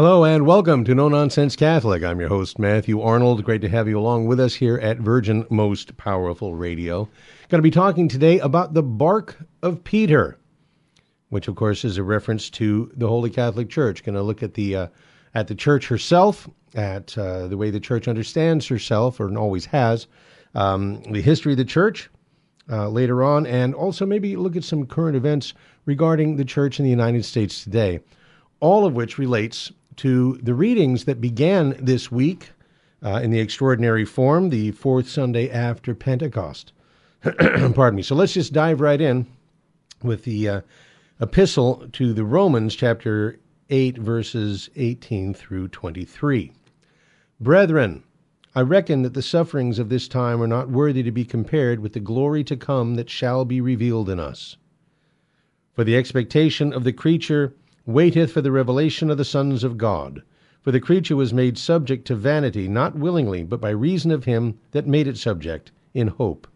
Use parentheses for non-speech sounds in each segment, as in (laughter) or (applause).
Hello and welcome to No Nonsense Catholic. I'm your host, Matthew Arnold. Great to have you along with us here at Virgin Most Powerful Radio. Going to be talking today about the bark of Peter, which of course is a reference to the Holy Catholic Church. Going to look at the uh, at the Church herself, at uh, the way the Church understands herself, or always has, um, the history of the Church uh, later on, and also maybe look at some current events regarding the Church in the United States today. All of which relates to the readings that began this week uh, in the extraordinary form, the fourth Sunday after Pentecost. (clears throat) Pardon me. So let's just dive right in with the uh, epistle to the Romans, chapter 8, verses 18 through 23. Brethren, I reckon that the sufferings of this time are not worthy to be compared with the glory to come that shall be revealed in us. For the expectation of the creature waiteth for the revelation of the sons of God. For the creature was made subject to vanity, not willingly, but by reason of him that made it subject, in hope.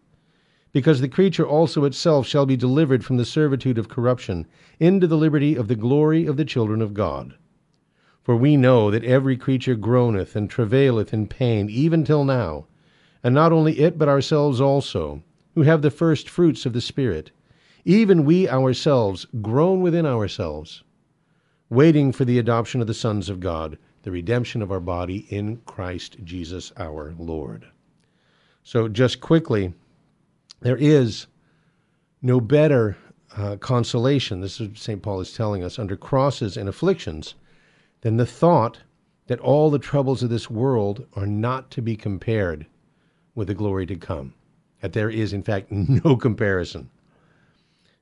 Because the creature also itself shall be delivered from the servitude of corruption into the liberty of the glory of the children of God. For we know that every creature groaneth and travaileth in pain, even till now. And not only it, but ourselves also, who have the first fruits of the Spirit, even we ourselves groan within ourselves waiting for the adoption of the sons of God, the redemption of our body in Christ Jesus our Lord. So, just quickly, there is no better uh, consolation, this is St. Paul is telling us, under crosses and afflictions, than the thought that all the troubles of this world are not to be compared with the glory to come. That there is, in fact, (laughs) no comparison.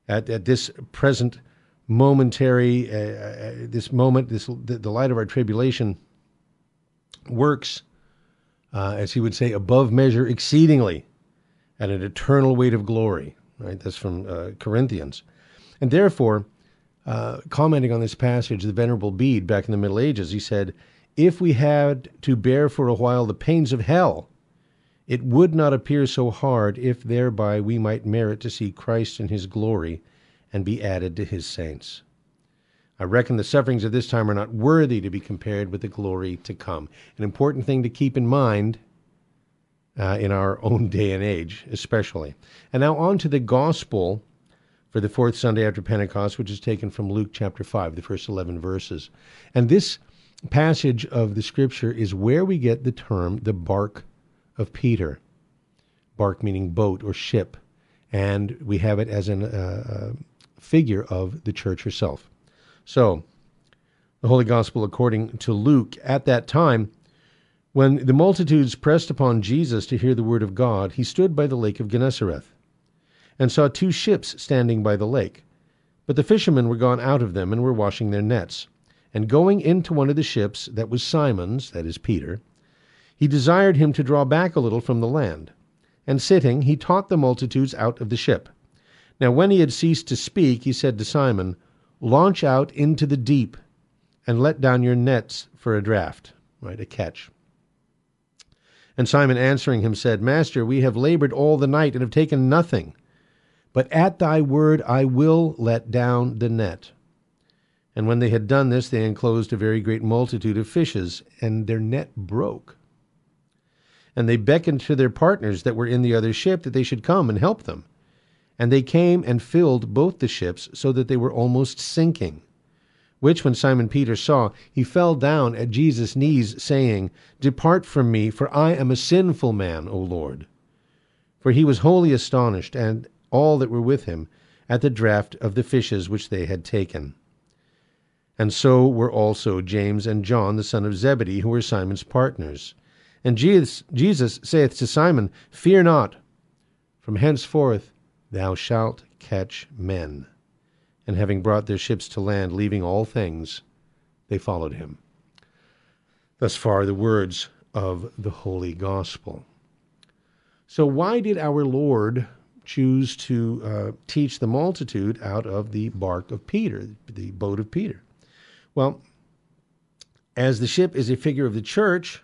At, at this present momentary, uh, uh, this moment, this the, the, light of our tribulation works, uh, as he would say, above measure, exceedingly, at an eternal weight of glory. Right, that's from uh, Corinthians, and therefore, uh, commenting on this passage, the Venerable Bede, back in the Middle Ages, he said, "If we had to bear for a while the pains of hell." It would not appear so hard if thereby we might merit to see Christ in his glory and be added to his saints. I reckon the sufferings of this time are not worthy to be compared with the glory to come. An important thing to keep in mind uh, in our (laughs) own day and age, especially. And now on to the gospel for the fourth Sunday after Pentecost, which is taken from Luke chapter 5, the first 11 verses. And this passage of the scripture is where we get the term the bark of Peter. Bark meaning boat or ship. And we have it as an, uh, uh figure of the church herself. So, the Holy Gospel according to Luke, at that time, when the multitudes pressed upon Jesus to hear the word of God, he stood by the lake of Gennesareth, and saw two ships standing by the lake. But the fishermen were gone out of them, and were washing their nets. And going into one of the ships, that was Simon's, that is Peter, he desired him to draw back a little from the land. And sitting, he taught the multitudes out of the ship. Now, when he had ceased to speak, he said to Simon, Launch out into the deep and let down your nets for a draught, right, a catch. And Simon answering him said, Master, we have labored all the night and have taken nothing. But at thy word I will let down the net. And when they had done this, they enclosed a very great multitude of fishes, and their net broke. And they beckoned to their partners that were in the other ship that they should come and help them. And they came and filled both the ships, so that they were almost sinking. Which, when Simon Peter saw, he fell down at Jesus' knees, saying, Depart from me, for I am a sinful man, O Lord. For he was wholly astonished, and all that were with him, at the draught of the fishes which they had taken. And so were also James and John, the son of Zebedee, who were Simon's partners. And Jesus, Jesus saith to Simon, Fear not, from henceforth Thou shalt catch men. And having brought their ships to land, leaving all things, they followed him. Thus far, the words of the Holy Gospel. So, why did our Lord choose to uh, teach the multitude out of the bark of Peter, the boat of Peter? Well, as the ship is a figure of the church,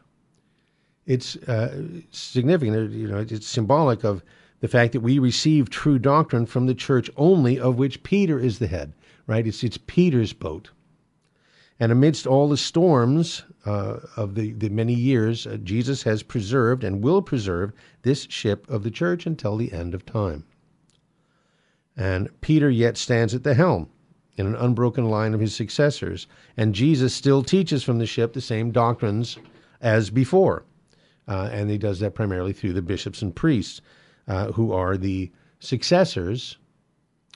it's uh, significant. You know, it's symbolic of the fact that we receive true doctrine from the church only, of which Peter is the head, right? It's, it's Peter's boat. And amidst all the storms uh, of the, the many years, uh, Jesus has preserved and will preserve this ship of the church until the end of time. And Peter yet stands at the helm in an unbroken line of his successors. And Jesus still teaches from the ship the same doctrines as before. Uh, and he does that primarily through the bishops and priests, uh, who are the successors.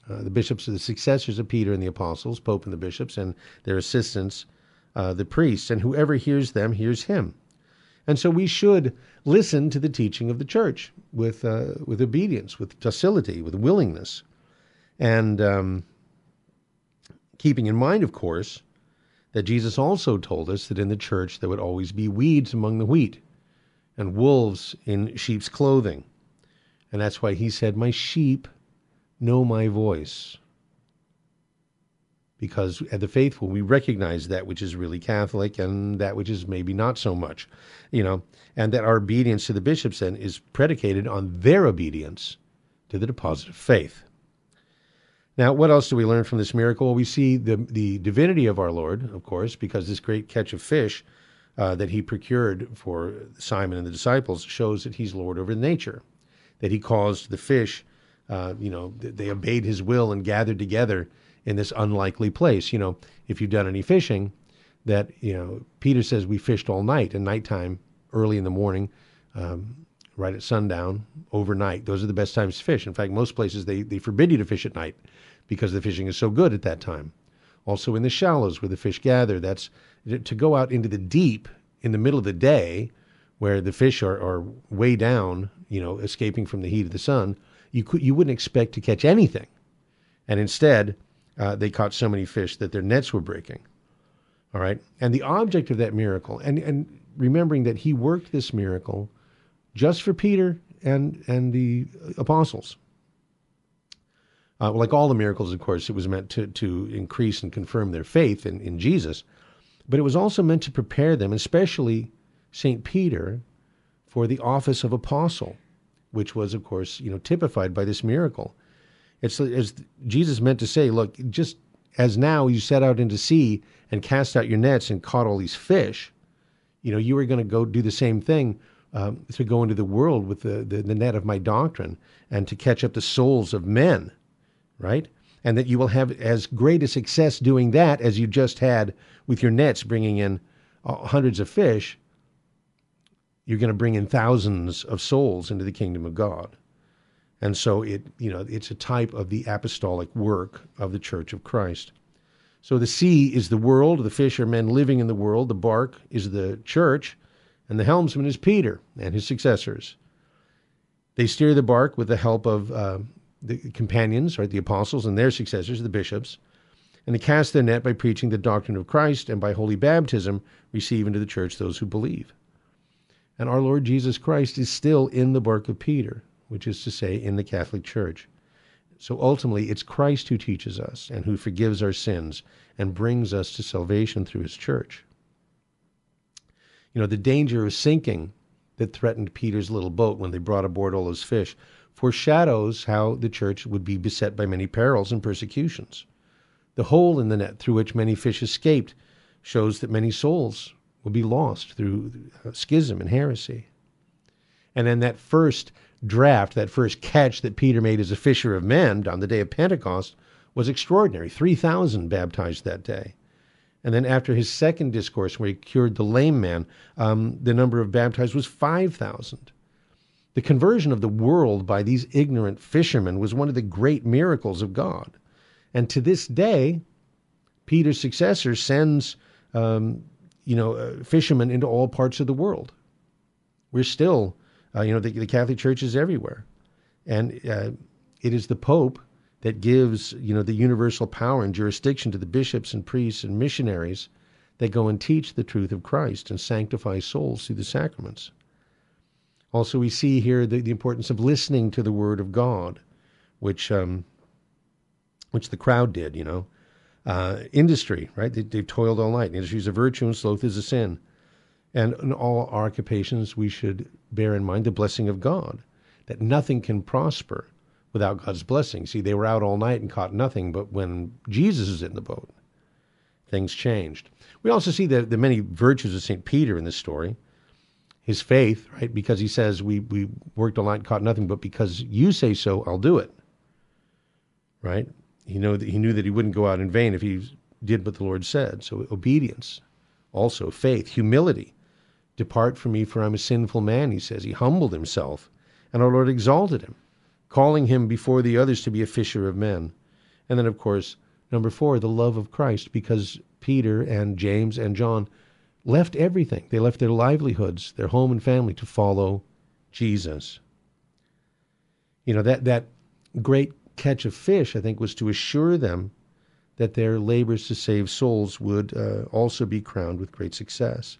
Uh, the bishops are the successors of Peter and the apostles, Pope and the bishops, and their assistants, uh, the priests. And whoever hears them hears him. And so we should listen to the teaching of the church with, uh, with obedience, with docility, with willingness. And um, keeping in mind, of course, that Jesus also told us that in the church there would always be weeds among the wheat and wolves in sheep's clothing. And that's why he said, My sheep know my voice. Because at the faithful, we recognize that which is really Catholic and that which is maybe not so much, you know, and that our obedience to the bishops then is predicated on their obedience to the deposit of faith. Now, what else do we learn from this miracle? Well, we see the, the divinity of our Lord, of course, because this great catch of fish uh, that he procured for Simon and the disciples shows that he's Lord over nature, that he caused the fish, uh, you know, they obeyed his will and gathered together in this unlikely place. You know, if you've done any fishing, that, you know, Peter says we fished all night and nighttime, early in the morning, um, right at sundown, overnight. Those are the best times to fish. In fact, most places they, they forbid you to fish at night because the fishing is so good at that time. Also in the shallows where the fish gather, that's to go out into the deep in the middle of the day where the fish are, are way down, you know, escaping from the heat of the sun, you could you wouldn't expect to catch anything. And instead, uh, they caught so many fish that their nets were breaking. All right. And the object of that miracle, and, and remembering that he worked this miracle just for Peter and, and the apostles. Uh, like all the miracles, of course, it was meant to, to increase and confirm their faith in, in Jesus, but it was also meant to prepare them, especially St. Peter, for the office of apostle, which was, of course, you know, typified by this miracle. It's as Jesus meant to say, look, just as now you set out into sea and cast out your nets and caught all these fish, you know, you were going to go do the same thing um, to go into the world with the, the, the net of my doctrine and to catch up the souls of men right? And that you will have as great a success doing that as you just had with your nets bringing in uh, hundreds of fish. You're going to bring in thousands of souls into the kingdom of God. And so it, you know, it's a type of the apostolic work of the Church of Christ. So the sea is the world, the fish are men living in the world, the bark is the church, and the helmsman is Peter and his successors. They steer the bark with the help of uh, the companions, right, the apostles and their successors, the bishops, and they cast their net by preaching the doctrine of Christ and by holy baptism receive into the church those who believe. And our Lord Jesus Christ is still in the bark of Peter, which is to say, in the Catholic Church. So ultimately, it's Christ who teaches us and who forgives our sins and brings us to salvation through his church. You know, the danger of sinking that threatened Peter's little boat when they brought aboard all those fish foreshadows how the church would be beset by many perils and persecutions. The hole in the net through which many fish escaped shows that many souls will be lost through uh, schism and heresy. And then that first draft, that first catch that Peter made as a fisher of men on the day of Pentecost was extraordinary 3,000 baptized that day. And then after his second discourse, where he cured the lame man, um, the number of baptized was 5,000. The conversion of the world by these ignorant fishermen was one of the great miracles of God. And to this day, Peter's successor sends, um, you know, uh, fishermen into all parts of the world. We're still, uh, you know, the, the, Catholic Church is everywhere, and uh, it is the Pope that gives, you know, the universal power and jurisdiction to the bishops and priests and missionaries that go and teach the truth of Christ and sanctify souls through the sacraments. Also, we see here the, the importance of listening to the word of God, which um, which the crowd did. You know, uh, industry, right? They, have toiled all night. Industry is a virtue, and sloth is a sin. And in all our occupations, we should bear in mind the blessing of God, that nothing can prosper without God's blessing. See, they were out all night and caught nothing, but when Jesus is in the boat, things changed. We also see the, the many virtues of St. Peter in this story. His faith, right? Because he says, we, we worked a lot, caught nothing, but because you say so, I'll do it. Right? He, know that, he knew that he wouldn't go out in vain if he did what the Lord said. So obedience, also faith, humility. Depart from me, for I'm a sinful man, he says. He humbled himself, and our Lord exalted him, calling him before the others to be a fisher of men. And then, of course, number four, the love of Christ, because Peter and James and John left everything. They left their livelihoods, their home and family to follow Jesus. You know, that, that great catch of fish, I think, was to assure them that their labors to save souls would uh, also be crowned with great success.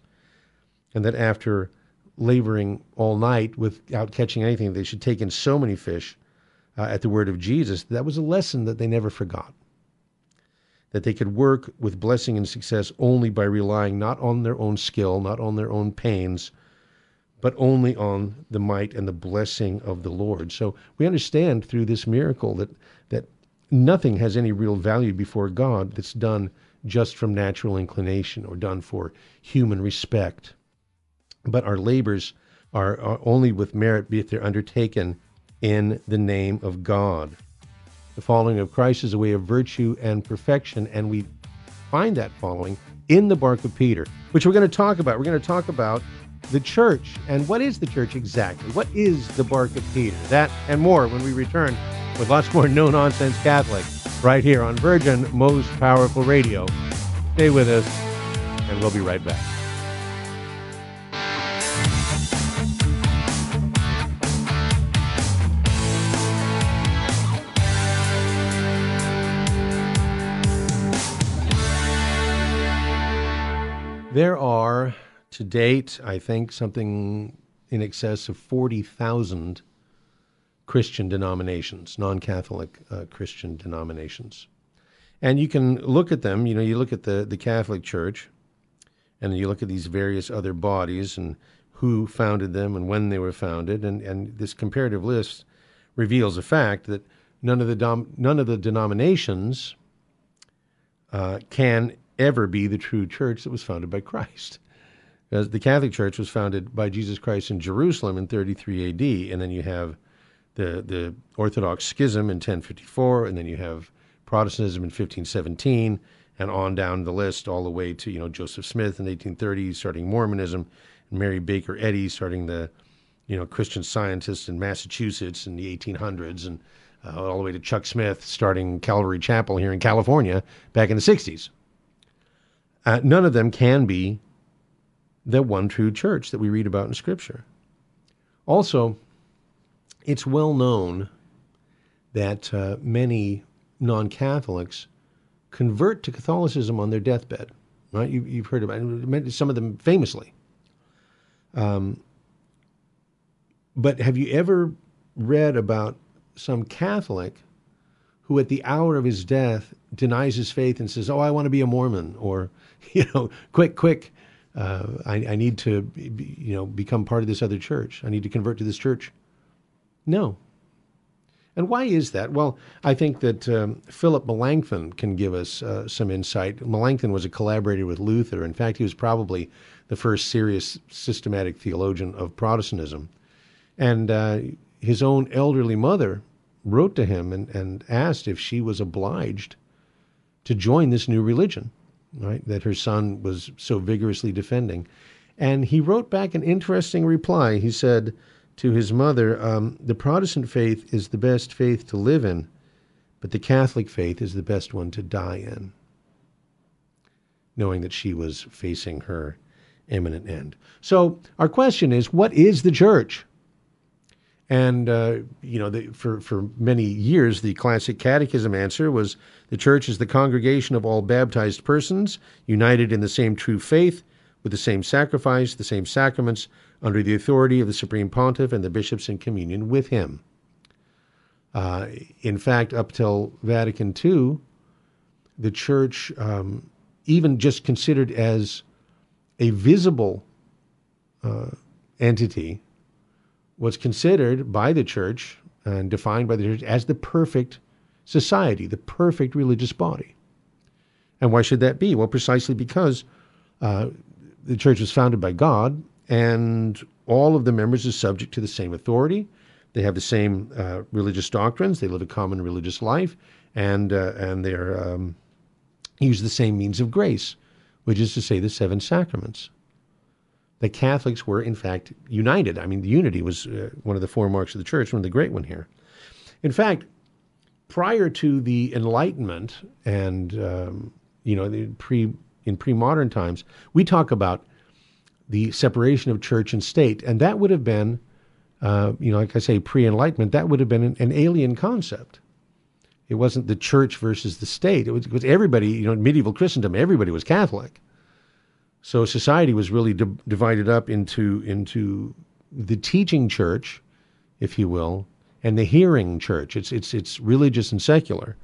And that after laboring all night without catching anything, they should take in so many fish uh, at the word of Jesus. That was a lesson that they never forgot. That they could work with blessing and success only by relying not on their own skill, not on their own pains, but only on the might and the blessing of the Lord. So we understand through this miracle that that nothing has any real value before God that's done just from natural inclination or done for human respect. But our labors are, are only with merit if they're undertaken in the name of God. The following of Christ is a way of virtue and perfection, and we find that following in the bark of Peter, which we're going to talk about. We're going to talk about the church and what is the church exactly? What is the bark of Peter? That and more when we return with lots more no nonsense Catholic right here on Virgin Most Powerful Radio. Stay with us, and we'll be right back. There are, to date, I think, something in excess of 40,000 Christian denominations, non Catholic uh, Christian denominations. And you can look at them, you know, you look at the, the Catholic Church, and you look at these various other bodies and who founded them and when they were founded, and, and this comparative list reveals a fact that none of the, dom- none of the denominations uh, can ever be the true church that was founded by Christ. The Catholic Church was founded by Jesus Christ in Jerusalem in 33 AD, and then you have the the Orthodox Schism in 1054, and then you have Protestantism in 1517, and on down the list all the way to you know Joseph Smith in 1830 starting Mormonism, and Mary Baker Eddy starting the you know Christian Scientists in Massachusetts in the 1800s, and uh, all the way to Chuck Smith starting Calvary Chapel here in California back in the 60s. Uh, none of them can be the one true church that we read about in Scripture. Also, it's well known that uh, many non Catholics convert to Catholicism on their deathbed. Right? You, have heard about some of them famously. Um, but have you ever read about some Catholic who, at the hour of his death, denies his faith and says, "Oh, I want to be a Mormon," or (laughs) you know, quick, quick, uh, I, I, need to, you know, become part of this other church. I need to convert to this church. No. And why is that? Well, I think that um, Philip Melanchthon can give us uh, some insight. Melanchthon was a collaborator with Luther. In fact, he was probably the first serious systematic theologian of Protestantism. And uh, his own elderly mother wrote to him and, and asked if she was obliged to join this new religion right, that her son was so vigorously defending. And he wrote back an interesting reply. He said to his mother, um, The Protestant faith is the best faith to live in, but the Catholic faith is the best one to die in. Knowing that she was facing her imminent end. So, our question is what is the church? And uh, you know, the, for for many years, the classic catechism answer was the church is the congregation of all baptized persons, united in the same true faith, with the same sacrifice, the same sacraments, under the authority of the supreme pontiff and the bishops in communion with him. Uh, in fact, up till Vatican II, the church, um, even just considered as a visible uh, entity, was considered by the church and defined by the church as the perfect society, the perfect religious body. And why should that be? Well, precisely because uh, the church was founded by God, and all of the members are subject to the same authority. They have the same uh, religious doctrines. They live a common religious life, and uh, and they're um, use the same means of grace, which is to say, the seven sacraments. The Catholics were, in fact, united. I mean, the unity was uh, one of the four marks of the church, one of the great one here. In fact, prior to the Enlightenment and um, you know, the pre in pre-modern times, we talk about the separation of church and state, and that would have been, uh, you know, like I say, pre-enlightenment, that would have been an, an, alien concept. It wasn't the church versus the state. It was, it was everybody, you know, in medieval Christendom, everybody was Catholic. So society was really di- divided up into into the teaching church, if you will, and the hearing church. It's it's it's religious and secular.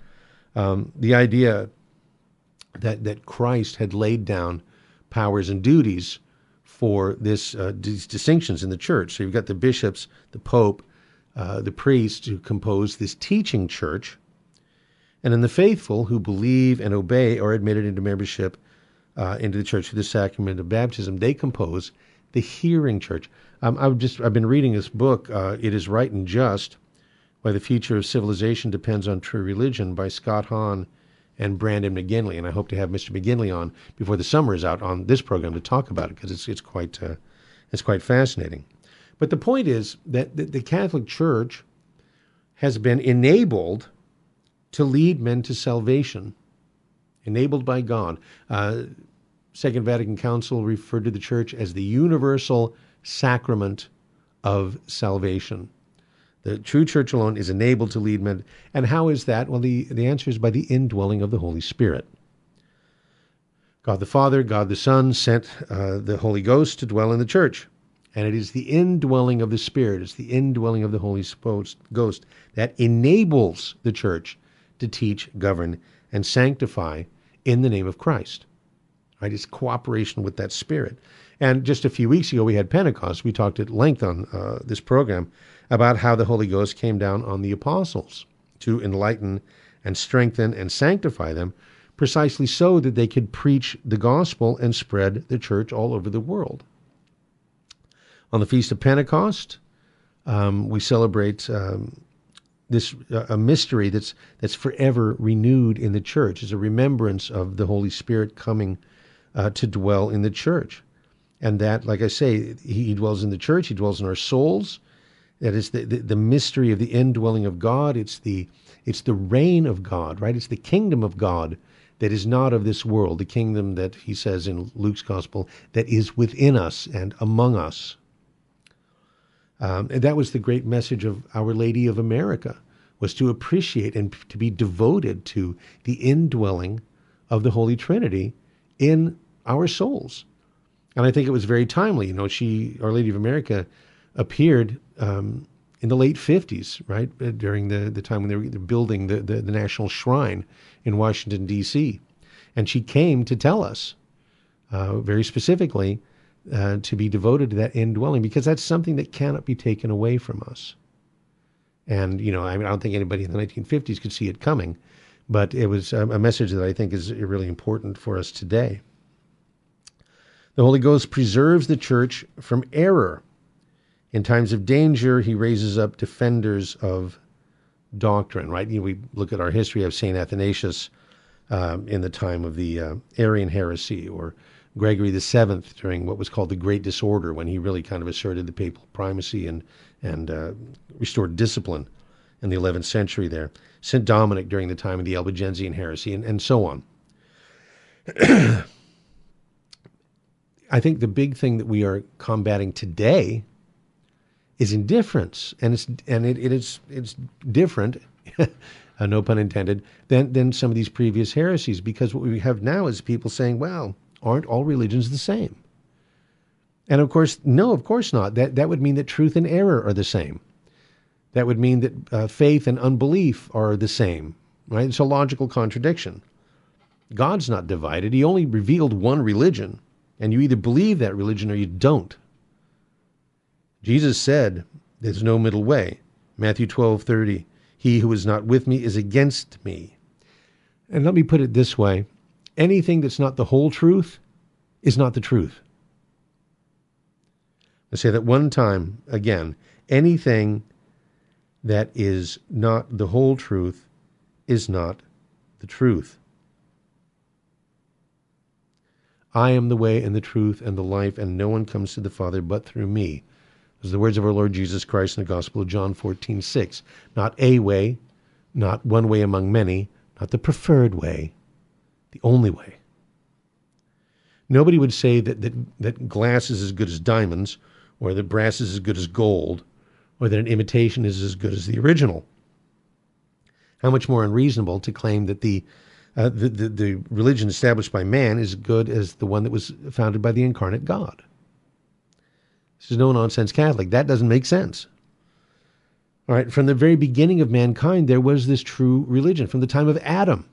Um, the idea that that Christ had laid down powers and duties for this uh, these distinctions in the church. So you've got the bishops, the pope, uh, the priests who compose this teaching church, and then the faithful who believe and obey are admitted into membership uh, into the church through the sacrament of baptism. They compose the hearing church. Um, I've just I've been reading this book. Uh, it is right and just. Why the future of civilization depends on true religion by Scott Hahn and Brandon McGinley, and I hope to have Mr. McGinley on before the summer is out on this program to talk about it because it's it's quite uh, it's quite fascinating. But the point is that the, Catholic Church has been enabled to lead men to salvation, enabled by God. Uh, Second Vatican Council referred to the Church as the universal sacrament of salvation. The true church alone is enabled to lead men. And how is that? Well, the, the answer is by the indwelling of the Holy Spirit. God the Father, God the Son sent uh, the Holy Ghost to dwell in the church. And it is the indwelling of the Spirit, it's the indwelling of the Holy Ghost that enables the church to teach, govern, and sanctify in the name of Christ. Right? It's cooperation with that Spirit. And just a few weeks ago, we had Pentecost. We talked at length on uh, this program about how the Holy Ghost came down on the apostles to enlighten and strengthen and sanctify them, precisely so that they could preach the gospel and spread the church all over the world. On the Feast of Pentecost, um, we celebrate um, this uh, a mystery that's that's forever renewed in the church as a remembrance of the Holy Spirit coming uh, to dwell in the church, and that, like I say, He dwells in the church. He dwells in our souls. That is the, the, the mystery of the indwelling of God. It's the it's the reign of God, right? It's the kingdom of God that is not of this world, the kingdom that he says in Luke's gospel that is within us and among us. Um, and that was the great message of Our Lady of America was to appreciate and to be devoted to the indwelling of the Holy Trinity in our souls. And I think it was very timely. You know, she, Our Lady of America, appeared um, in the late 50s, right, uh, during the, the time when they were building the, the, the National Shrine in Washington, D.C. And she came to tell us uh, very specifically uh, to be devoted to that indwelling because that's something that cannot be taken away from us. And, you know, I, mean, I don't think anybody in the 1950s could see it coming, but it was a, message that I think is really important for us today. The Holy Ghost preserves the church from error in times of danger, he raises up defenders of doctrine, right? You know, we look at our history of St. Athanasius um, in the time of the uh, Arian heresy, or Gregory VII during what was called the Great Disorder, when he really kind of asserted the papal primacy and, and uh, restored discipline in the 11th century there. St. Dominic during the time of the Albigensian heresy, and, and so on. (clears throat) I think the big thing that we are combating today is indifference, and it's and it, it is it's different, (laughs) uh, no pun intended, than than some of these previous heresies. Because what we have now is people saying, "Well, aren't all religions the same?" And of course, no, of course not. That that would mean that truth and error are the same. That would mean that uh, faith and unbelief are the same. Right? It's a logical contradiction. God's not divided. He only revealed one religion, and you either believe that religion or you don't. Jesus said, There's no middle way. Matthew 12 30. He who is not with me is against me. And let me put it this way anything that's not the whole truth is not the truth. I say that one time again. Anything that is not the whole truth is not the truth. I am the way and the truth and the life, and no one comes to the Father but through me. Those are the words of our Lord Jesus Christ in the Gospel of John 14, 6. Not a way, not one way among many, not the preferred way, the only way. Nobody would say that, that, that glass is as good as diamonds or that brass is as good as gold, or that an imitation is as good as the original. How much more unreasonable to claim that the, uh, the, the, the religion established by man is as good as the one that was founded by the incarnate God? This is no nonsense Catholic. That doesn't make sense. All right, from the very beginning of mankind, there was this true religion. From the time of Adam,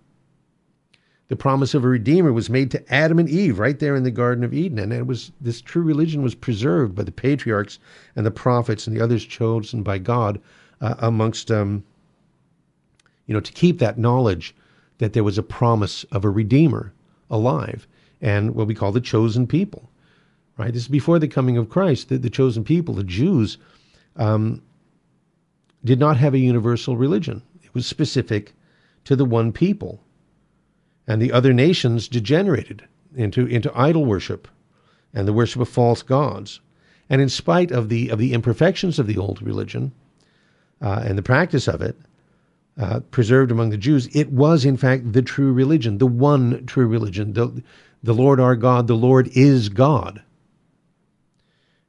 the promise of a redeemer was made to Adam and Eve right there in the Garden of Eden, and it was this true religion was preserved by the patriarchs and the prophets and the others chosen by God uh, amongst um, you know to keep that knowledge that there was a promise of a redeemer alive and what we call the chosen people. Right, this is before the coming of Christ. The, the chosen people, the Jews, um, did not have a universal religion. It was specific to the one people and the other nations degenerated into, into idol worship and the worship of false gods. And in spite of the, of the imperfections of the old religion uh, and the practice of it, uh, preserved among the Jews, it was in fact the true religion, the one true religion. The, the Lord our God, the Lord is God.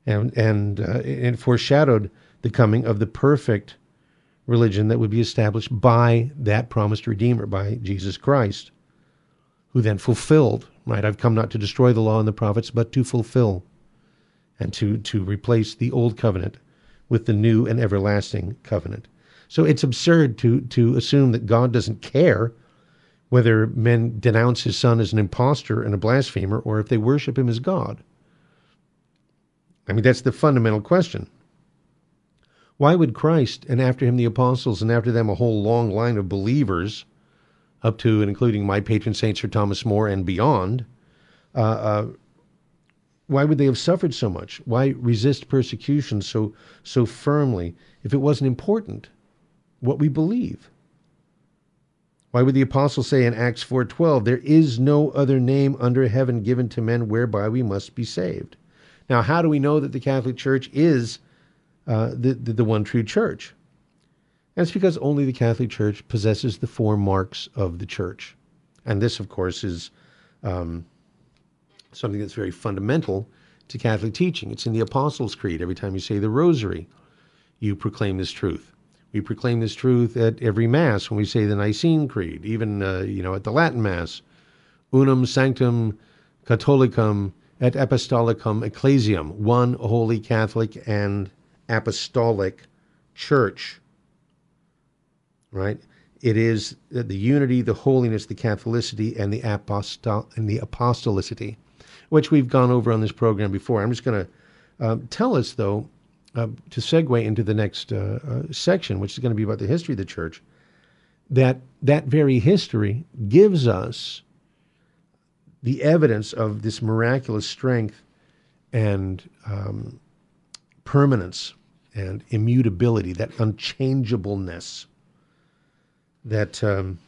And, and uh, it foreshadowed the coming of the perfect religion that would be established by that promised Redeemer, by Jesus Christ who then fulfilled, right? I've come not to destroy the law and the prophets, but to fulfill and to, to replace the old covenant with the new and everlasting covenant. So it's absurd to, to assume that God doesn't care whether men denounce his son as an impostor and a blasphemer or if they worship him as God. I mean, that's the fundamental question. Why would Christ, and after him the apostles, and after them a whole long line of believers, up to and including my patron saint Sir Thomas More and beyond, uh, uh, why would they have suffered so much? Why resist persecution so so firmly if it wasn't important what we believe? Why would the apostle say in Acts 4:12, "There is no other name under heaven given to men whereby we must be saved"? Now, how do we know that the Catholic Church is uh, the, the the one true church? And it's because only the Catholic Church possesses the four marks of the Church. And this, of course, is um, something that's very fundamental to Catholic teaching. It's in the Apostles' Creed. Every time you say the Rosary, you proclaim this truth. We proclaim this truth at every Mass when we say the Nicene Creed, even uh, you know at the Latin Mass, unum sanctum catholicum et apostolicum ecclesiam, one holy Catholic and apostolic church right? It is the unity, the holiness, the Catholicity, and the apostol and the apostolicity, which we've gone over on this program before. I'm just going to um, tell us, though, uh, to segue into the next uh, uh, section, which is going to be about the history of the church, that that very history gives us the evidence of this miraculous strength and um, permanence and immutability, that unchangeableness that um,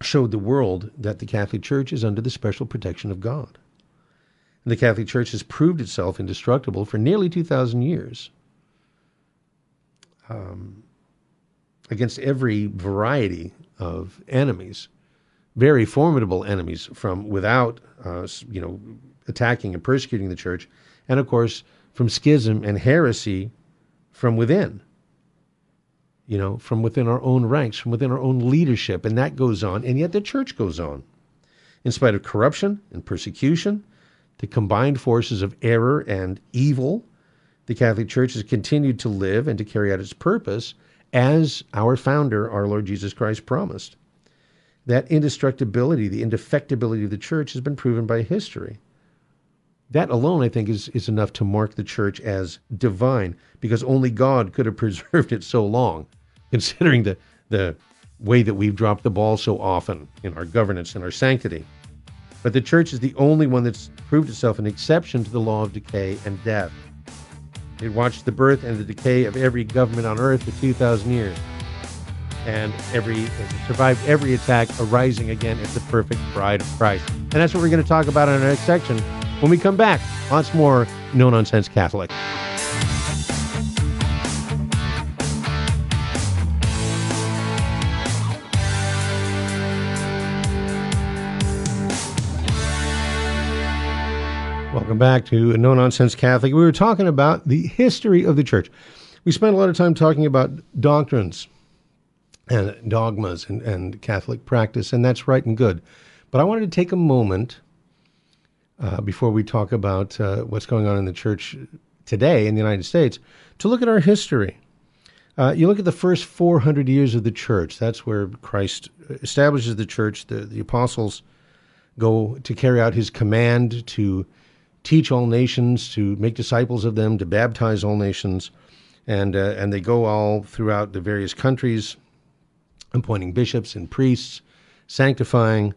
showed the world that the Catholic Church is under the special protection of God. And the Catholic Church has proved itself indestructible for nearly 2,000 years um, against every variety of enemies, very formidable enemies from without, uh, you know, attacking and persecuting the church, and of course from schism and heresy from within you know, from within our own ranks, from within our own leadership, and that goes on, and yet the church goes on. In spite of corruption and persecution, the combined forces of error and evil, the Catholic Church has continued to live and to carry out its purpose as our founder, our Lord Jesus Christ, promised. That indestructibility, the indefectibility of the church has been proven by history. That alone, I think, is, is enough to mark the church as divine because only God could have (laughs) preserved it so long (laughs) considering the, the way that we've dropped the ball so often in our governance and our sanctity. But the church is the only one that's proved itself an exception to the law of decay and death. It watched the birth and the decay of every government on earth for 2,000 years. And every survived every attack, arising again as the perfect bride of Christ. And that's what we're going to talk about in our next section when we come back. Lots more No Nonsense Catholic. Welcome back to No Nonsense Catholic. We were talking about the history of the church. We spent a lot of time talking about doctrines and dogmas and, and Catholic practice, and that's right and good. But I wanted to take a moment uh, before we talk about uh, what's going on in the church today in the United States to look at our history. Uh, you look at the first 400 years of the church, that's where Christ establishes the church. The, the apostles go to carry out his command to teach all nations, to make disciples of them, to baptize all nations, and uh, and they go all throughout the various countries, appointing bishops and priests, sanctifying,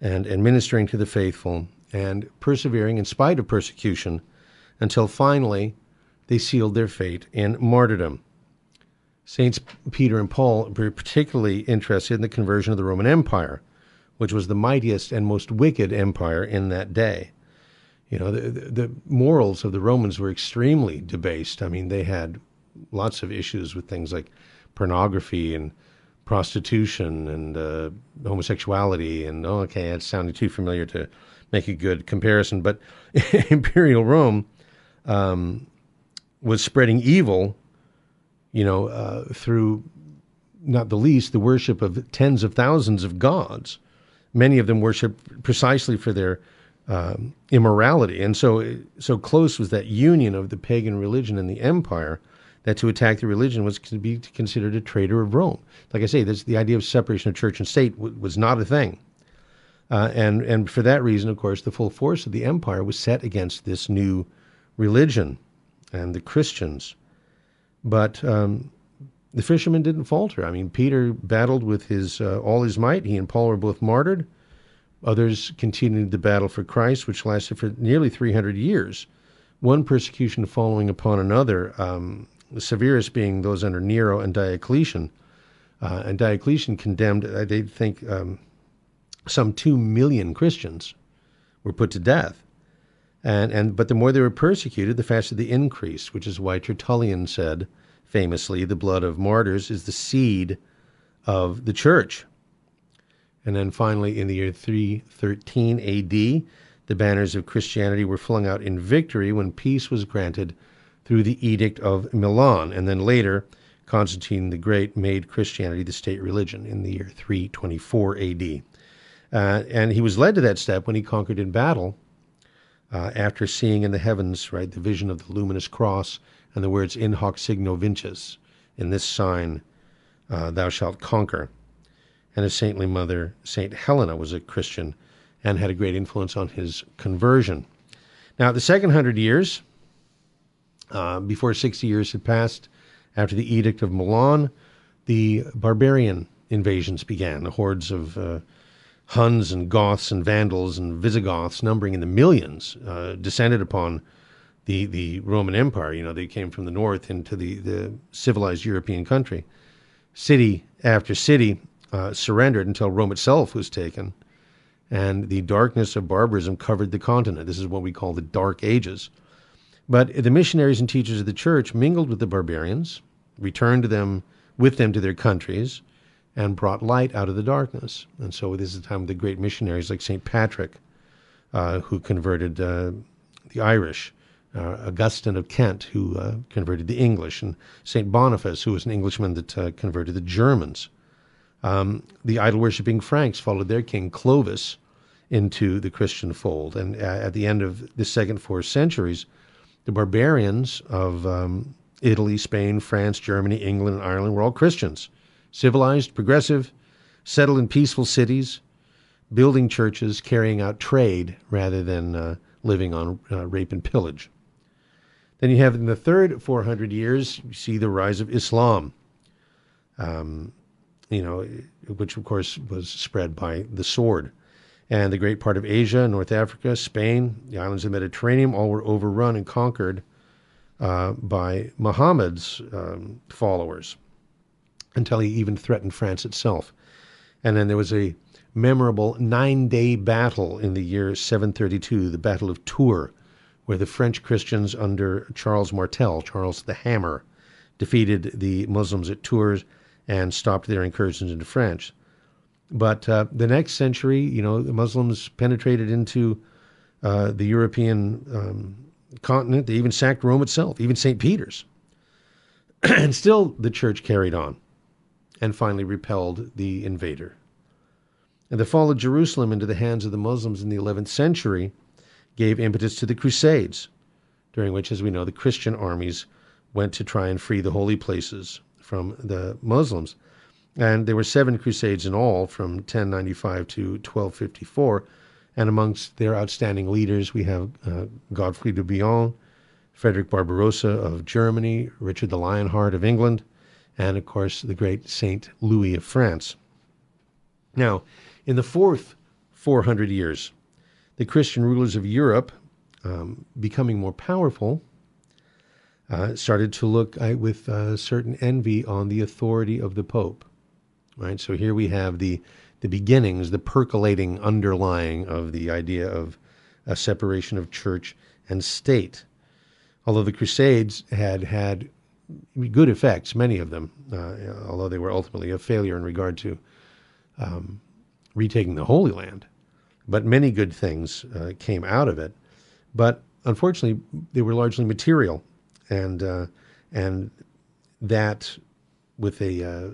and administering to the faithful, and persevering in spite of persecution, until finally they sealed their fate in martyrdom. Saints Peter and Paul were particularly interested in the conversion of the Roman Empire, which was the mightiest and most wicked empire in that day you know, the, the, morals of the Romans were extremely debased. I mean, they had lots of issues with things like pornography and prostitution and uh, homosexuality. And oh, okay, it's sounding too familiar to make a good comparison. But (laughs) Imperial Rome um, was spreading evil, you know, uh, through not the least the worship of tens of thousands of gods. Many of them worshipped precisely for their um, immorality. And so, so close was that union of the pagan religion and the empire that to attack the religion was to be considered a traitor of Rome. Like I say, this, the idea of separation of church and state w- was not a thing. Uh, and, and for that reason, of course, the full force of the empire was set against this new religion and the Christians. But um, the fishermen didn't falter. I mean, Peter battled with his uh, all his might. He and Paul were both martyred. Others continued the battle for Christ, which lasted for nearly 300 years, one persecution following upon another, um, the severest being those under Nero and Diocletian. Uh, and Diocletian condemned, uh, they think, um, some 2 million Christians were put to death. And, and, but the more they were persecuted, the faster the increase, which is why Tertullian said famously, the blood of martyrs is the seed of the church. And then finally, in the year 313 AD, the banners of Christianity were flung out in victory when peace was granted through the Edict of Milan. And then later, Constantine the Great made Christianity the state religion in the year 324 AD. Uh, and he was led to that step when he conquered in battle uh, after seeing in the heavens, right, the vision of the luminous cross and the words, In hoc signo vinces, in this sign uh, thou shalt conquer and his saintly mother, St. Helena, was a Christian and had a great influence on his conversion. Now, the second hundred years, uh, before 60 years had passed after the Edict of Milan, the barbarian invasions began. The hordes of uh, Huns and Goths and Vandals and Visigoths, numbering in the millions, uh, descended upon the, the Roman Empire. You know, they came from the north into the, the civilized European country. City after city uh, surrendered until Rome itself was taken, and the darkness of barbarism covered the continent. This is what we call the Dark Ages. But the missionaries and teachers of the church mingled with the barbarians, returned them with them to their countries, and brought light out of the darkness. And so this is the time of the great missionaries like St. Patrick, uh, who converted uh, the Irish, uh, Augustine of Kent, who uh, converted the English, and St. Boniface, who was an Englishman that uh, converted the Germans. Um, the idol worshipping Franks followed their king Clovis into the Christian fold. And at the end of the second four centuries, the barbarians of um, Italy, Spain, France, Germany, England, and Ireland were all Christians, civilized, progressive, settled in peaceful cities, building churches, carrying out trade rather than uh, living on uh, rape and pillage. Then you have in the third 400 years, you see the rise of Islam. Um, you know, which of course was spread by the sword. And the great part of Asia, North Africa, Spain, the islands of the Mediterranean, all were overrun and conquered uh, by Muhammad's um, followers until he even threatened France itself. And then there was a memorable nine day battle in the year 732, the Battle of Tours, where the French Christians under Charles Martel, Charles the Hammer, defeated the Muslims at Tours and stopped their incursions into France. But uh, the next century, you know, the Muslims penetrated into uh, the European um, continent. They even sacked Rome itself, even St. Peter's. (clears throat) and still the church carried on and finally repelled the invader. And the fall of Jerusalem into the hands of the Muslims in the 11th century gave impetus to the Crusades, during which, as we know, the Christian armies went to try and free the holy places from the Muslims. And there were seven crusades in all from 1095 to 1254. And amongst their outstanding leaders, we have uh, Godfrey de Bouillon, Frederick Barbarossa of Germany, Richard the Lionheart of England, and of course the great Saint Louis of France. Now, in the fourth 400 years, the Christian rulers of Europe, um, becoming more powerful, uh, started to look uh, with uh, certain envy on the authority of the Pope. Right. So here we have the the beginnings, the percolating underlying of the idea of a separation of church and state. Although the Crusades had had good effects, many of them, uh, although they were ultimately a failure in regard to um, retaking the Holy Land. But many good things uh, came out of it. But unfortunately, they were largely material and uh, and that with a uh,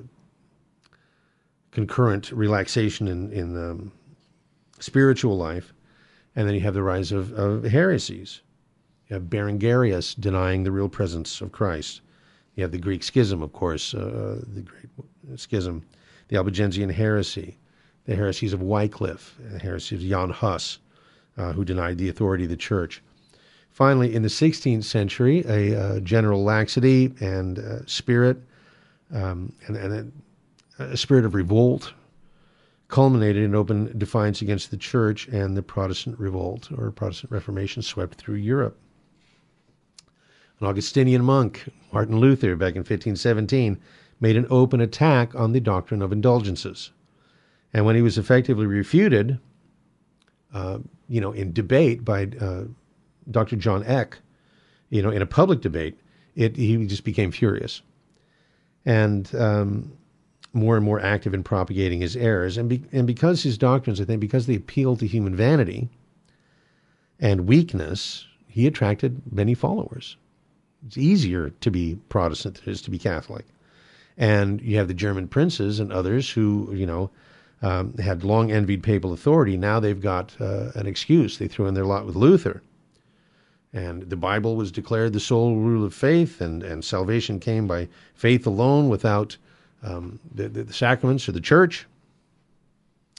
concurrent relaxation in in um, spiritual life, and then you have the rise of, of heresies. You have Berengarius denying the real presence of Christ. You have the Greek schism, of course, uh, the great schism, the Albigensian heresy, the heresies of Wycliffe, the heresy of Jan Hus, uh, who denied the authority of the church. Finally, in the 16th century, a uh, general laxity and uh, spirit, um, and, and a, a, spirit of revolt, culminated in open defiance against the church, and the Protestant revolt or Protestant Reformation swept through Europe. An Augustinian monk, Martin Luther, back in 1517, made an open attack on the doctrine of indulgences. And when he was effectively refuted, uh, you know, in debate by uh, Dr. John Eck, you know, in a public debate, it he just became furious, and um, more and more active in propagating his errors. And be, and because his doctrines, I think, because they appeal to human vanity and weakness, he attracted many followers. It's easier to be Protestant than it is to be Catholic. And you have the German princes and others who, you know, um, had long envied papal authority. Now they've got uh, an excuse. They threw in their lot with Luther and the Bible was declared the sole rule of faith, and, and salvation came by faith alone without um, the, the, sacraments or the church.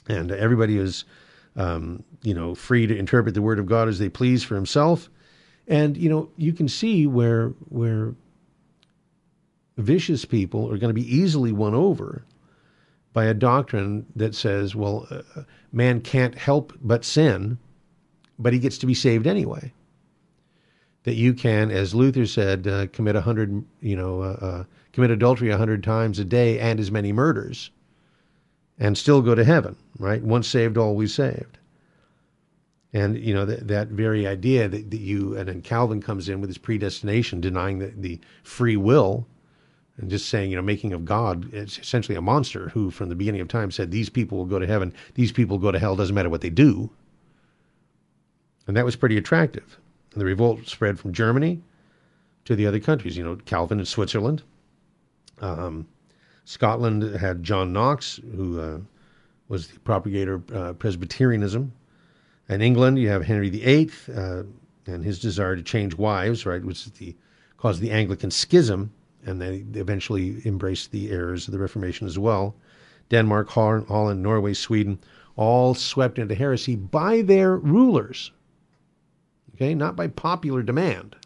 And everybody is, um, you know, free to interpret the Word of God as they please for himself. And you know, you can see where where vicious people are going to be easily won over by a doctrine that says, well, uh, man can't help but sin, but he gets to be saved anyway that you can, as Luther said, uh, commit a hundred, you know, uh, uh, commit adultery a hundred times a day and as many murders, and still go to heaven. Right? Once saved, always saved. And you know that that very idea that, that you and then Calvin comes in with his predestination, denying the, the free will, and just saying, you know, making of God it's essentially a monster who, from the beginning of time, said these people will go to heaven, these people go to hell, doesn't matter what they do. And that was pretty attractive. And the revolt spread from Germany to the other countries. You know, Calvin in Switzerland. Um, Scotland had John Knox, who uh, was the propagator of uh, Presbyterianism. In England, you have Henry VIII uh, and his desire to change wives, right, which the caused the Anglican schism, and they eventually embraced the errors of the Reformation as well. Denmark, Holland, Norway, Sweden, all swept into heresy by their rulers, okay, not by popular demand.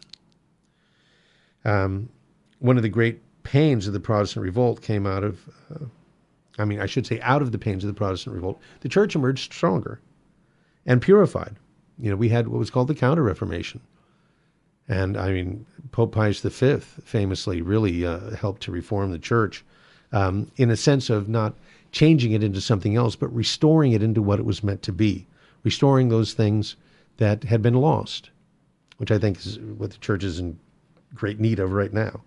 Um, one of the great pains of the Protestant revolt came out of, uh, I mean, I should say, out of the pains of the Protestant revolt, the church emerged stronger. and purified. You know, we had what was called the Counter Reformation. And I mean, Pope Pius V famously really uh, helped to reform the church um, in a sense of not changing it into something else, but restoring it into what it was meant to be, restoring those things that had been lost, which I think is what the church is in great need of right now.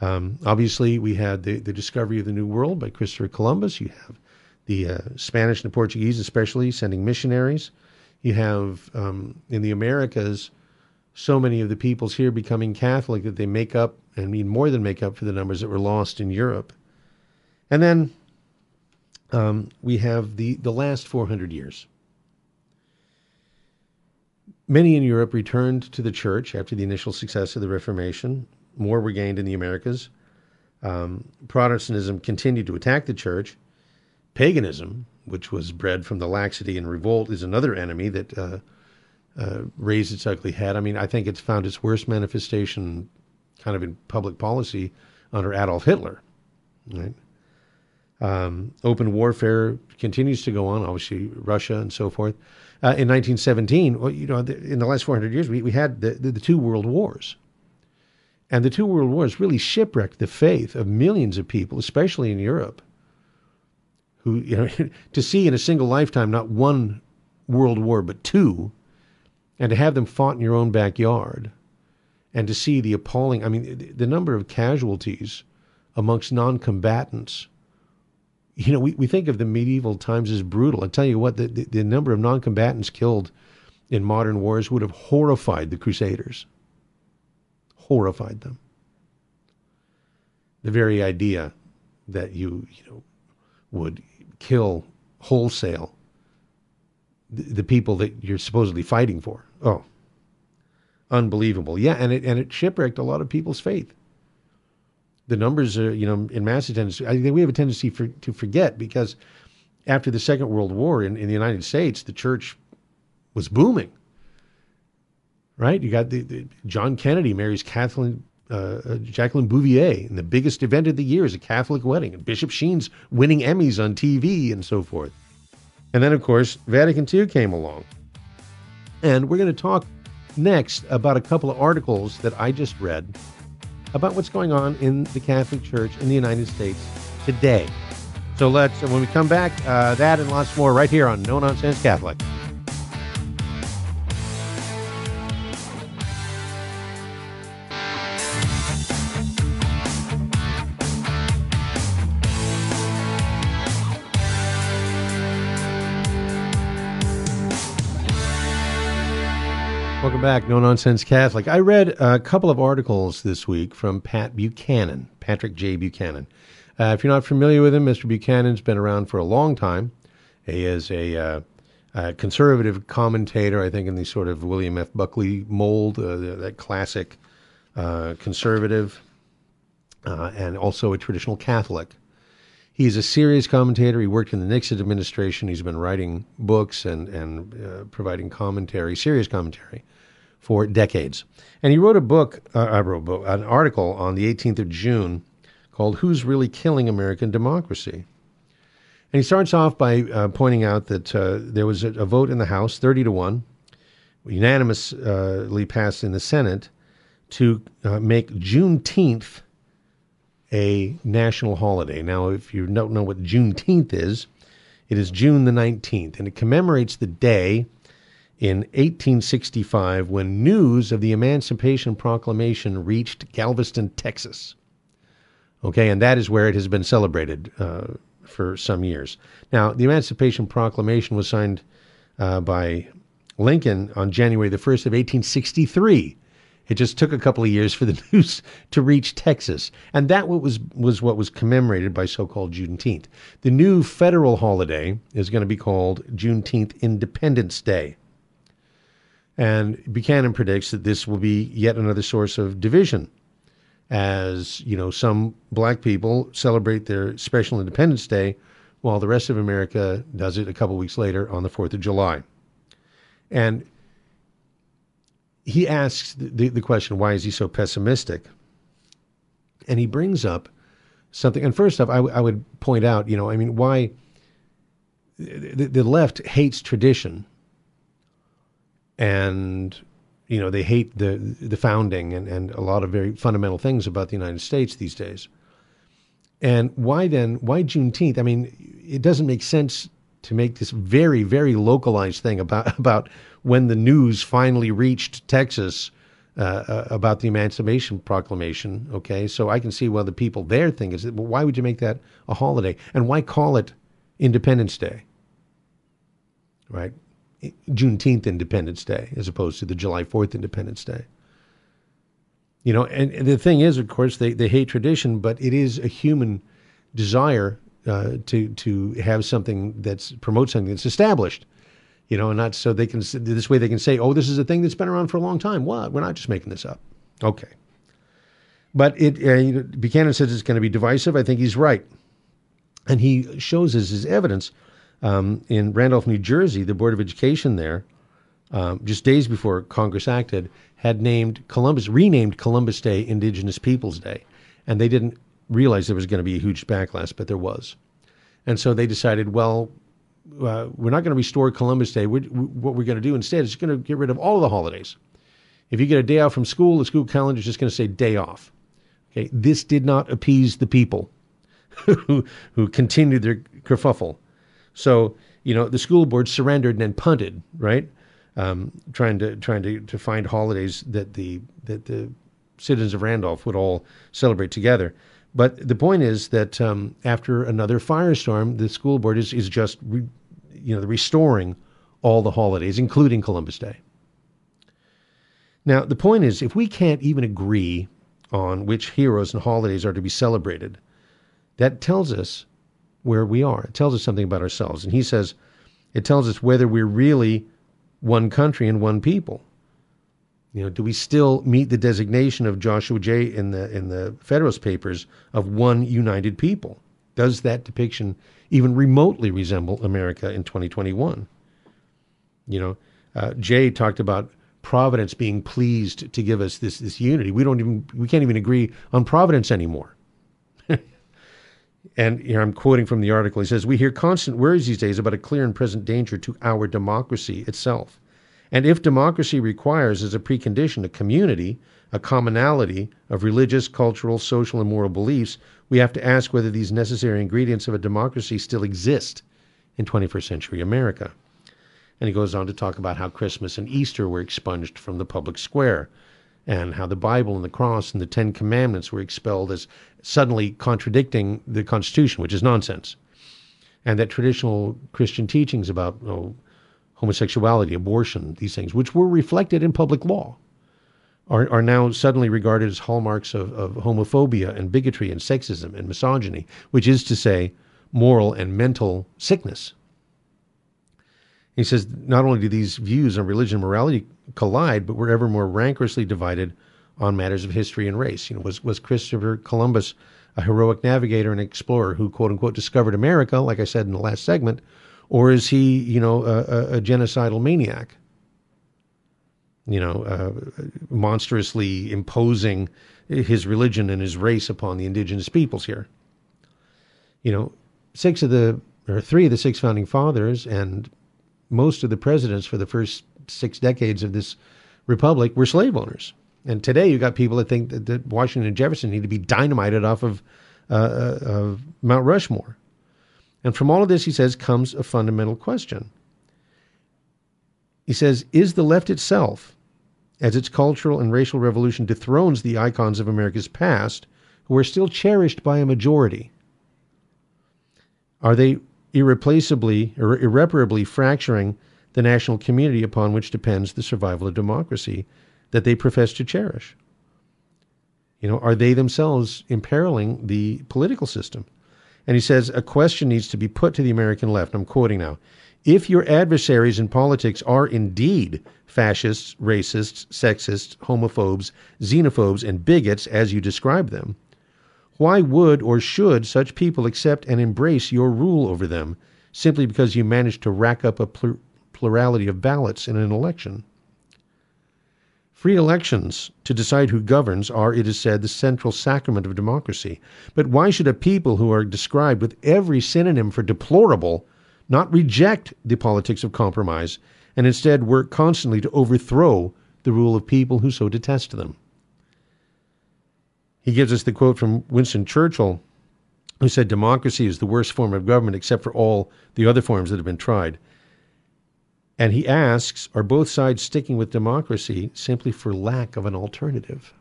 Um, obviously, we had the, the discovery of the New World by Christopher Columbus. You have the uh, Spanish and the Portuguese, especially, sending missionaries. You have um, in the Americas so many of the peoples here becoming Catholic that they make up and mean more than make up for the numbers that were lost in Europe. And then um, we have the, the last 400 years. Many in Europe returned to the church after the initial success of the Reformation. More were gained in the Americas. Um, Protestantism continued to attack the church. Paganism, which was bred from the laxity and revolt, is another enemy that uh, uh, raised its ugly head. I mean, I think it's found its worst manifestation kind of in public policy under Adolf Hitler. Right? Um, open warfare continues to go on, obviously, Russia and so forth. Uh, in 1917, well, you know, the, in the last 400 years, we, we had the, the, the two world wars. And the two world wars really shipwrecked the faith of millions of people, especially in Europe, who, you know, (laughs) to see in a single lifetime not one world war, but two, and to have them fought in your own backyard and to see the appalling i mean the number of casualties amongst non-combatants you know we, we think of the medieval times as brutal i tell you what the, the, the number of non-combatants killed in modern wars would have horrified the crusaders horrified them the very idea that you you know would kill wholesale the people that you're supposedly fighting for. Oh, unbelievable. Yeah, and it and it shipwrecked a lot of people's faith. The numbers are, you know, in mass attendance. I think we have a tendency for, to forget because after the Second World War in, in the United States, the church was booming. Right? You got the, the John Kennedy marries Kathleen uh, uh, Jacqueline Bouvier, and the biggest event of the year is a Catholic wedding, and Bishop Sheen's winning Emmys on TV and so forth. And then, of course, Vatican II came along. And we're going to talk next about a couple of articles that I just read about what's going on in the Catholic Church in the United States today. So let's, when we come back, uh, that and lots more right here on No Nonsense Catholic. Welcome back, No Nonsense Catholic. I read a couple of articles this week from Pat Buchanan, Patrick J. Buchanan. Uh, if you're not familiar with him, Mr. Buchanan's been around for a long time. He is a, uh, a conservative commentator, I think, in the sort of William F. Buckley mold, uh, that classic uh, conservative, uh, and also a traditional Catholic. He's a serious commentator. He worked in the Nixon administration. He's been writing books and and uh, providing commentary, serious commentary, for decades. And he wrote a book, uh, I wrote book, an article on the 18th of June called "Who's Really Killing American Democracy." And he starts off by uh, pointing out that uh, there was a, a, vote in the House, 30 to one, unanimously passed in the Senate, to uh, make Juneteenth a national holiday. Now, if you don't know what Juneteenth is, it is June the 19th, and it commemorates the day in 1865 when news of the Emancipation Proclamation reached Galveston, Texas. Okay, and that is where it has been celebrated uh, for some years. Now, the Emancipation Proclamation was signed uh, by Lincoln on January the 1st of 1863. It just took a couple of years for the (laughs) news to reach Texas, and that was was what was commemorated by so-called Juneteenth. The new federal holiday is going to be called Juneteenth Independence Day. And Buchanan predicts that this will be yet another source of division as, you know, some black people celebrate their special Independence Day while the rest of America does it a couple weeks later on the 4th of July. And he asks the, the question, why is he so pessimistic? And he brings up something. And first off, I, w- I would point out, you know, I mean, why the, the left hates tradition and you know they hate the the founding and, and a lot of very fundamental things about the United States these days. And why then? Why Juneteenth? I mean, it doesn't make sense to make this very very localized thing about (laughs) about when the news finally reached Texas uh, uh, about the Emancipation Proclamation. Okay, so I can see why the people there think is, well, why would you make that a holiday, and why call it Independence Day? Right, Juneteenth Independence Day as opposed to the July Fourth Independence Day. You know, and, and, the thing is, of course, they, they hate tradition, but it is a human desire uh, to to have something that's promotes something that's established you know, and not so they can this way they can say, oh, this is a thing that's been around for a long time. What? We're not just making this up. Okay. But it uh, Buchanan says it's going to be divisive. I think he's right, and he shows as his evidence um, in Randolph, New Jersey, the Board of Education there, um, just days before Congress acted, had named Columbus, renamed Columbus Day Indigenous Peoples Day, and they didn't realize there was going to be a huge backlash, but there was, and so they decided, well, uh, we're not going to restore Columbus Day. We're, what we're going to do instead is going to get rid of all of the holidays. If you get a day off from school, the school calendar is just going to say day off. Okay, this did not appease the people (laughs) who who continued their kerfuffle. So you know the school board surrendered and then punted, right? Um, trying to trying to, to find holidays that the that the citizens of Randolph would all celebrate together. But the point is that um, after another firestorm, the school board is, is just, re, you know, restoring all the holidays, including Columbus Day. Now, the point is, if we can't even agree on which heroes and holidays are to be celebrated, that tells us where we are. It tells us something about ourselves. And he says it tells us whether we're really one country and one people. You know, do we still meet the designation of Joshua Jay in the in the Federalist Papers of one united people? Does that depiction even remotely resemble America in 2021? You know, uh, Jay talked about Providence being pleased to give us this this unity. We don't even we can't even agree on Providence anymore. And here I'm quoting from the article. He says, "We hear constant worries these days about a clear and present danger to our democracy itself." And if democracy requires as a precondition a community, a commonality of religious, cultural, social, and moral beliefs, we have to ask whether these necessary ingredients of a democracy still exist in 21st century America. And he goes on to talk about how Christmas and Easter were expunged from the public square, and how the Bible and the cross and the Ten Commandments were expelled as suddenly contradicting the Constitution, which is nonsense. And that traditional Christian teachings about oh, homosexuality, abortion, these things, which were reflected in public law, are, are now suddenly regarded as hallmarks of, of homophobia and bigotry and sexism and misogyny, which is to say, moral and mental sickness. He says not only do these views on religion and morality collide, but we're ever more rancorously divided on matters of history and race. You know, was, was Christopher Columbus a heroic navigator and explorer who, quote unquote, discovered America, like I said in the last segment, or is he, you know, a, a, genocidal maniac? You know, uh, monstrously imposing his religion and his race upon the indigenous peoples here. You know, six of the, or three of the six founding fathers and most of the presidents for the first six decades of this republic were slave owners. And today you got people that think that, that Washington and Jefferson need to be dynamited off of, uh, uh of Mount Rushmore. And from all of this, he says, comes a fundamental question. He says, Is the left itself, as its cultural and racial revolution dethrones the icons of America's past, who are still cherished by a majority, are they irreplaceably or irreparably fracturing the national community upon which depends the survival of democracy that they profess to cherish? You know, are they themselves imperiling the political system? And he says a question needs to be put to the American left. I'm quoting now. If your adversaries in politics are indeed fascists, racists, sexists, homophobes, xenophobes, and bigots as you describe them, why would or should such people accept and embrace your rule over them simply because you managed to rack up a plurality of ballots in an election? Free elections to decide who governs are, it is said, the central sacrament of democracy. But why should a people who are described with every synonym for deplorable not reject the politics of compromise and instead work constantly to overthrow the rule of people who so detest them. He gives us the quote from Winston Churchill, who said, Democracy is the worst form of government except for all the other forms that have been tried. And he asks, Are both sides sticking with democracy simply for lack of an alternative?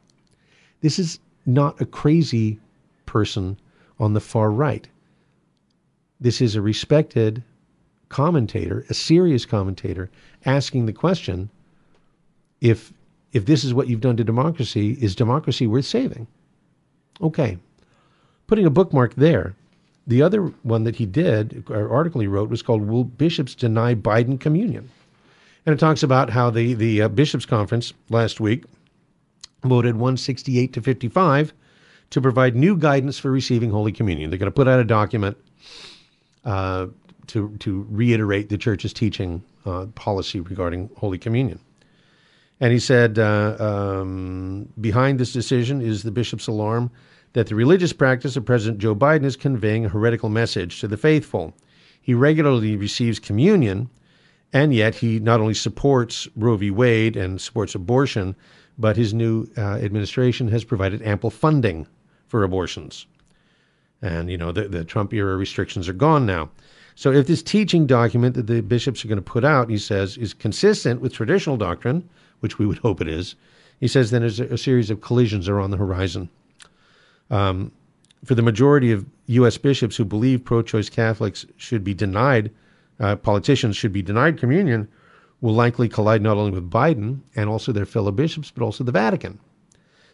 This is not a crazy person on the far right. This is a respected commentator, a serious commentator, asking the question if if this is what you've done to democracy, is democracy worth saving? Okay. Putting a bookmark there. The other one that he did, or article he wrote, was called Will Bishops Deny Biden Communion? And it talks about how the, the uh, Bishops' Conference last week voted 168 to 55 to provide new guidance for receiving Holy Communion. They're going to put out a document uh, to, to reiterate the church's teaching uh, policy regarding Holy Communion. And he said, uh, um, behind this decision is the bishop's alarm that the religious practice of President Joe Biden is conveying a heretical message to the faithful. He regularly receives communion, and yet he not only supports Roe v. Wade and supports abortion, but his new uh, administration has provided ample funding for abortions. And, you know, the, the Trump era restrictions are gone now. So if this teaching document that the bishops are going to put out, he says, is consistent with traditional doctrine, which we would hope it is, he says then a, a series of collisions are on the horizon. Um, for the majority of U.S. bishops who believe pro choice Catholics should be denied, uh, politicians should be denied communion, will likely collide not only with Biden and also their fellow bishops, but also the Vatican.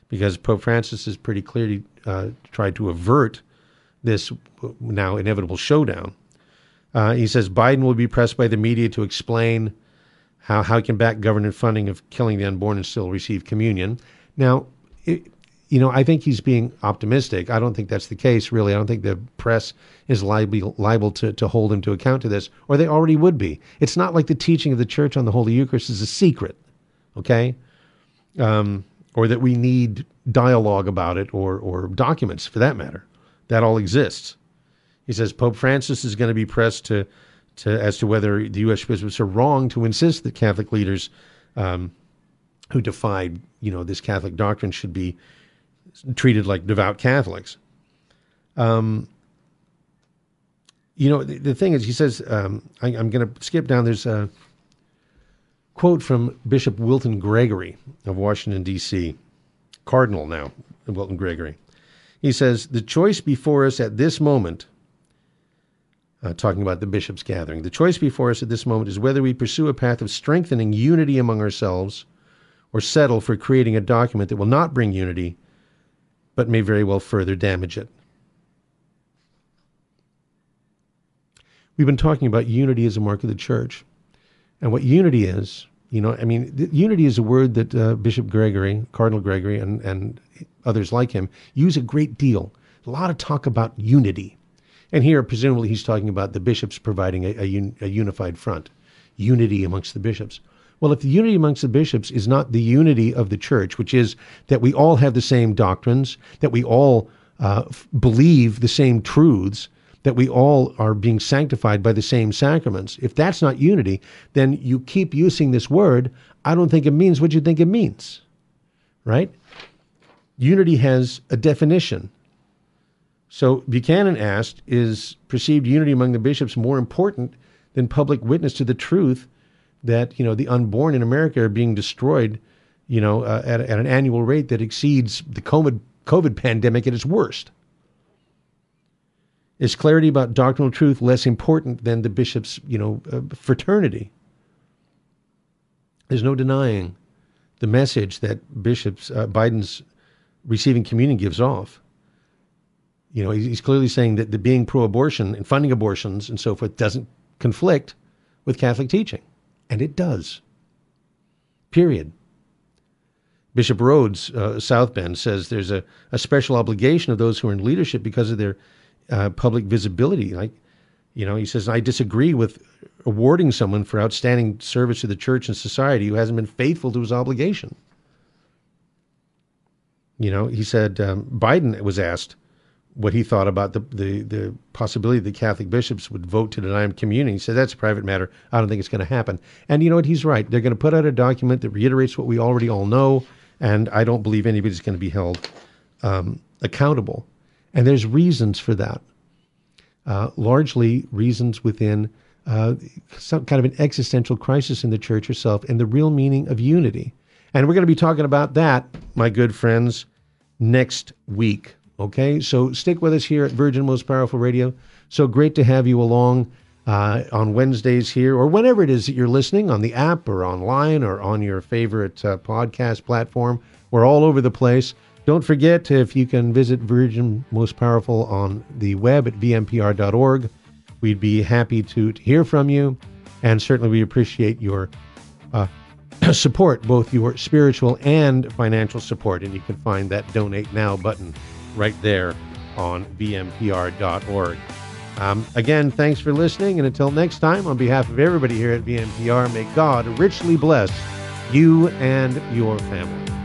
Because Pope Francis has pretty clearly uh, tried to avert this now inevitable showdown. Uh, he says Biden will be pressed by the media to explain how, how he can back government funding of killing the unborn and still receive communion. Now, it, you know, I think he's being optimistic. I don't think that's the case, really. I don't think the press is liable, liable to, to hold him to account to this, or they already would be. It's not like the teaching of the church on the Holy Eucharist is a secret, okay? Um, or that we need dialogue about it or, or documents for that matter. That all exists. He says Pope Francis is going to be pressed to, to as to whether the U.S. bishops are wrong to insist that Catholic leaders um, who defied, you know, this Catholic doctrine should be treated like devout Catholics. Um, you know, the, the, thing is, he says, um, I, am going to skip down. There's a quote from Bishop Wilton Gregory of Washington, D.C., Cardinal now, Wilton Gregory. He says, The choice before us at this moment, uh, talking about the bishops' gathering, the choice before us at this moment is whether we pursue a path of strengthening unity among ourselves or settle for creating a document that will not bring unity but may very well further damage it. We've been talking about unity as a mark of the church. And what unity is, you know, I mean, unity is a word that uh, Bishop Gregory, Cardinal Gregory, and, and others like him use a great deal. A lot of talk about unity. And here, presumably, he's talking about the bishops providing a, a, un, a unified front, unity amongst the bishops. Well, if the unity amongst the bishops is not the unity of the church, which is that we all have the same doctrines, that we all uh, f- believe the same truths, that we all are being sanctified by the same sacraments, if that's not unity, then you keep using this word. I don't think it means what you think it means, right? Unity has a definition. So Buchanan asked, is perceived unity among the bishops more important than public witness to the truth that you know the unborn in America are being destroyed, you know, uh, at, at an annual rate that exceeds the COVID COVID pandemic at its worst. Is clarity about doctrinal truth less important than the bishop's, you know, uh, fraternity? There's no denying the message that bishops uh, Biden's receiving communion gives off. You know, he's clearly saying that the being pro-abortion and funding abortions and so forth doesn't conflict with Catholic teaching. And it does. Period. Bishop Rhoades, uh, South Bend, says there's a, a special obligation of those who are in leadership because of their uh, public visibility. Like, you know, he says, I disagree with awarding someone for outstanding service to the church and society who hasn't been faithful to his obligation. You know, he said, um, Biden was asked what he thought about the, the, the possibility that Catholic bishops would vote to deny him communion. He said, that's a private matter. I don't think it's going to happen. And you know what? He's right. They're going to put out a document that reiterates what we already all know, and I don't believe anybody's going to be held um, accountable. And there's reasons for that, uh, largely reasons within uh, some kind of an existential crisis in the church herself and the real meaning of unity. And we're going to be talking about that, my good friends, next week. Okay, so stick with us here at Virgin Most Powerful Radio. So great to have you along uh, on Wednesdays here, or whenever it is that you're listening on the app or online or on your favorite uh, podcast platform. We're all over the place. Don't forget if you can visit Virgin Most Powerful on the web at vmpr.org. We'd be happy to, to hear from you, and certainly we appreciate your uh, (clears throat) support, both your spiritual and financial support. And you can find that Donate Now button right there on vmpr.org. Um, again, thanks for listening. And until next time, on behalf of everybody here at VMPR, may God richly bless you and your family.